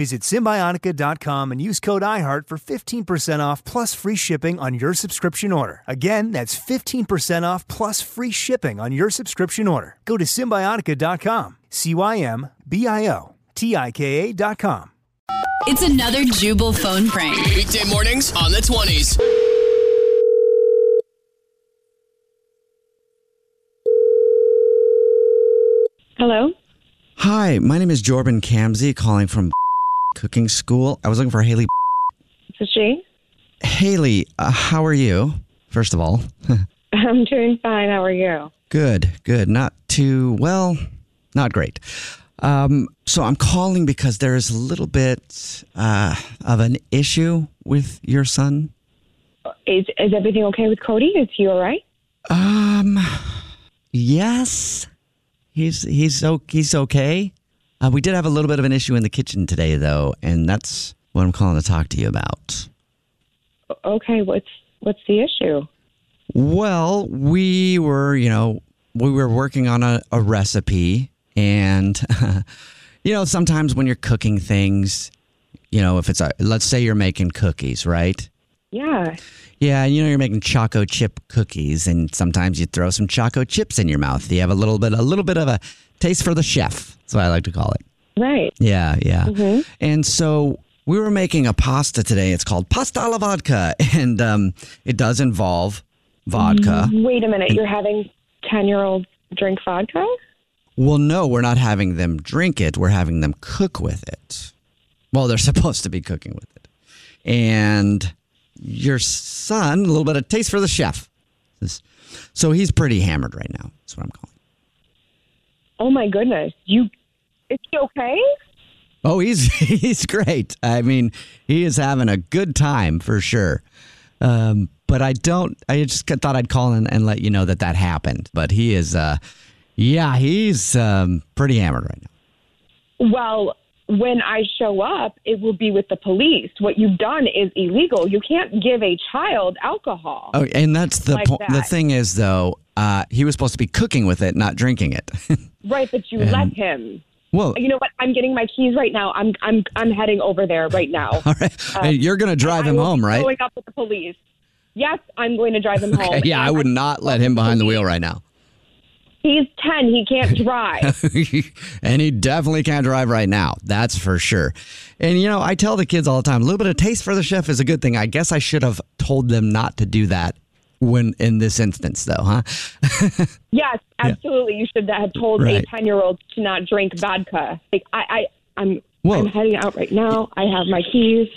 Visit Cymbiotika.com and use code IHEART for 15% off plus free shipping on your subscription order. Again, that's 15% off plus free shipping on your subscription order. Go to Cymbiotika.com. C Y M B I O T I K A.com. It's another Jubal phone prank. Weekday mornings on the 20s. Hello? Hi, my name is Jordan Kamsey, calling from cooking school. I was looking for Haley. This is she. Haley, uh, how are you? First of all, I'm doing fine. How are you? good, good. Not too well, not great. Um, so I'm calling because there is a little bit uh, of an issue with your son. Is is everything okay with Cody? Is he all right? Um, yes, he's he's he's okay. Uh, we did have a little bit of an issue in the kitchen today, though, and that's what I'm calling to talk to you about. Okay, what's what's the issue? Well, we were, you know, we were working on a, a recipe, and you know, sometimes when you're cooking things, you know, if it's a, let's say you're making cookies, right? Yeah. Yeah, you know, you're making choco chip cookies, and sometimes you throw some choco chips in your mouth. You have a little bit, a little bit of a taste for the chef. That's what I like to call it. Right. Yeah, yeah. And so we were making a pasta today. It's called pasta alla vodka, and um, it does involve vodka. Wait a minute. You're having ten year olds drink vodka? Well, no, we're not having them drink it. We're having them cook with it. Well, they're supposed to be cooking with it. And your son, a little bit of taste for the chef. So he's pretty hammered right now. That's what I'm calling. Oh my goodness. You is he okay? Oh, he's he's great. I mean, he is having a good time for sure. Um, but I don't. I just thought I'd call and, and let you know that that happened. But he is, uh, yeah, he's um, pretty hammered right now. Well, when I show up, it will be with the police. What you've done is illegal. You can't give a child alcohol. Oh, and that's the Like point. The thing is, though, uh, he was supposed to be cooking with it, not drinking it. Right, but you And- let him. well, You know what? I'm getting my keys right now. I'm I'm I'm heading over there right now. all right. Hey, you're going to drive him home, right? Going up with the police. Yes, I'm going to drive him home. Okay, yeah, And I would not let him behind the wheel right now. He's ten. He can't drive. and he definitely can't drive right now. That's for sure. And you know, I tell the kids all the time, a little bit of taste for the chef is a good thing. I guess I should have told them not to do that when in this instance though, huh? yes, absolutely. You should have told Right. a ten year old to not drink vodka. Like I, I I'm Whoa. I'm heading out right now. I have my keys.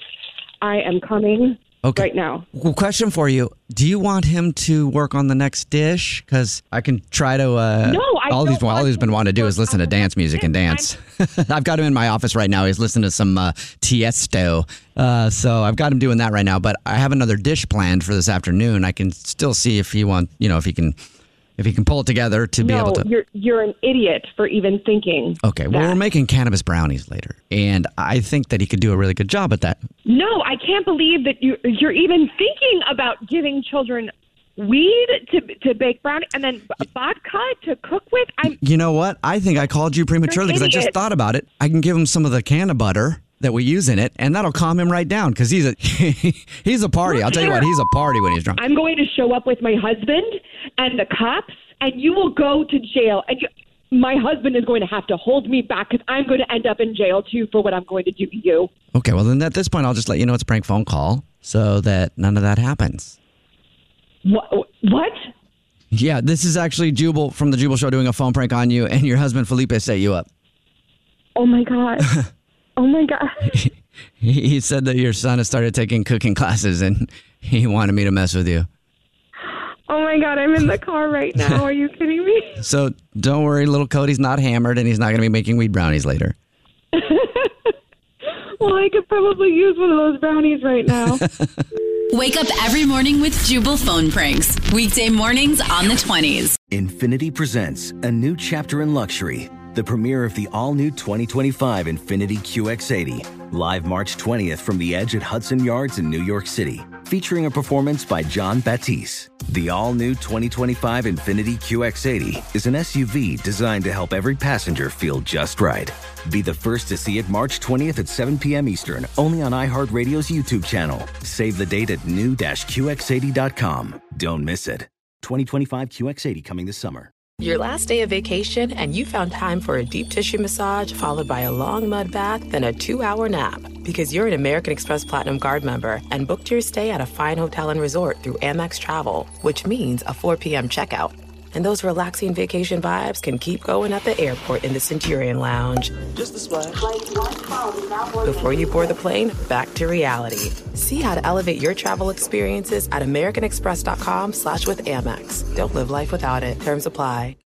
I am coming Okay. right now. Well, question for you. Do you want him to work on the next dish? Because I can try to. Uh, No, I all he's all he's been wanting to to do is listen to dance music and dance. I've got him in my office right now. He's listening to some uh, Tiesto. Uh, so I've got him doing that right now. But I have another dish planned for this afternoon. I can still see if he want, you know, if he can, if he can pull it together to be no, able to. you're you're an idiot for even thinking. Okay, well, that. we're making cannabis brownies later, and I think that he could do a really good job at that. No, I can't believe that you you're even thinking about giving children weed to to bake brownie, and then vodka to cook with. I'm You know what? I think I called you prematurely because I just thought about it. I can give him some of the can of butter that we use in it, and that'll calm him right down because he's a he's a party. I'll tell you what, he's a party when he's drunk. I'm going to show up with my husband and the cops, and you will go to jail. And you, my husband is going to have to hold me back because I'm going to end up in jail too for what I'm going to do to you. Okay, well then at this point, I'll just let you know it's a prank phone call so that none of that happens. What? What? Yeah, this is actually Jubal from the Jubal Show doing a phone prank on you, and your husband Felipe set you up. Oh my god. Oh my god. He, he said that your son has started taking cooking classes, and he wanted me to mess with you. Oh my god. I'm in the car right now. Are you kidding me? So don't worry, little Cody's not hammered, and he's not going to be making weed brownies later. Well, I could probably use one of those brownies right now. Wake up every morning with Jubal phone pranks. Weekday mornings on the 20s. Infiniti presents a new chapter in luxury, the premiere of the all new 2025 Infiniti QX80, live March 20th from the edge at Hudson Yards in New York City, featuring a performance by Jon Batiste. The all new 2025 Infiniti QX80 is an SUV designed to help every passenger feel just right. Be the first to see it March 20th at 7 p.m. Eastern, only on iHeartRadio's YouTube channel. Save the date at new-QX80.com. Don't miss it. 2025 QX80 coming this summer. Your last day of vacation, and you found time for a deep tissue massage followed by a long mud bath, then a two hour nap. Because you're an American Express Platinum Card member and booked your stay at a fine hotel and resort through Amex Travel, which means a 4 p.m. checkout. And those relaxing vacation vibes can keep going at the airport in the Centurion Lounge. Just a splash. Before you board the plane, back to reality. See how to elevate your travel experiences at americanexpress.com slash with Amex. Don't live life without it. Terms apply.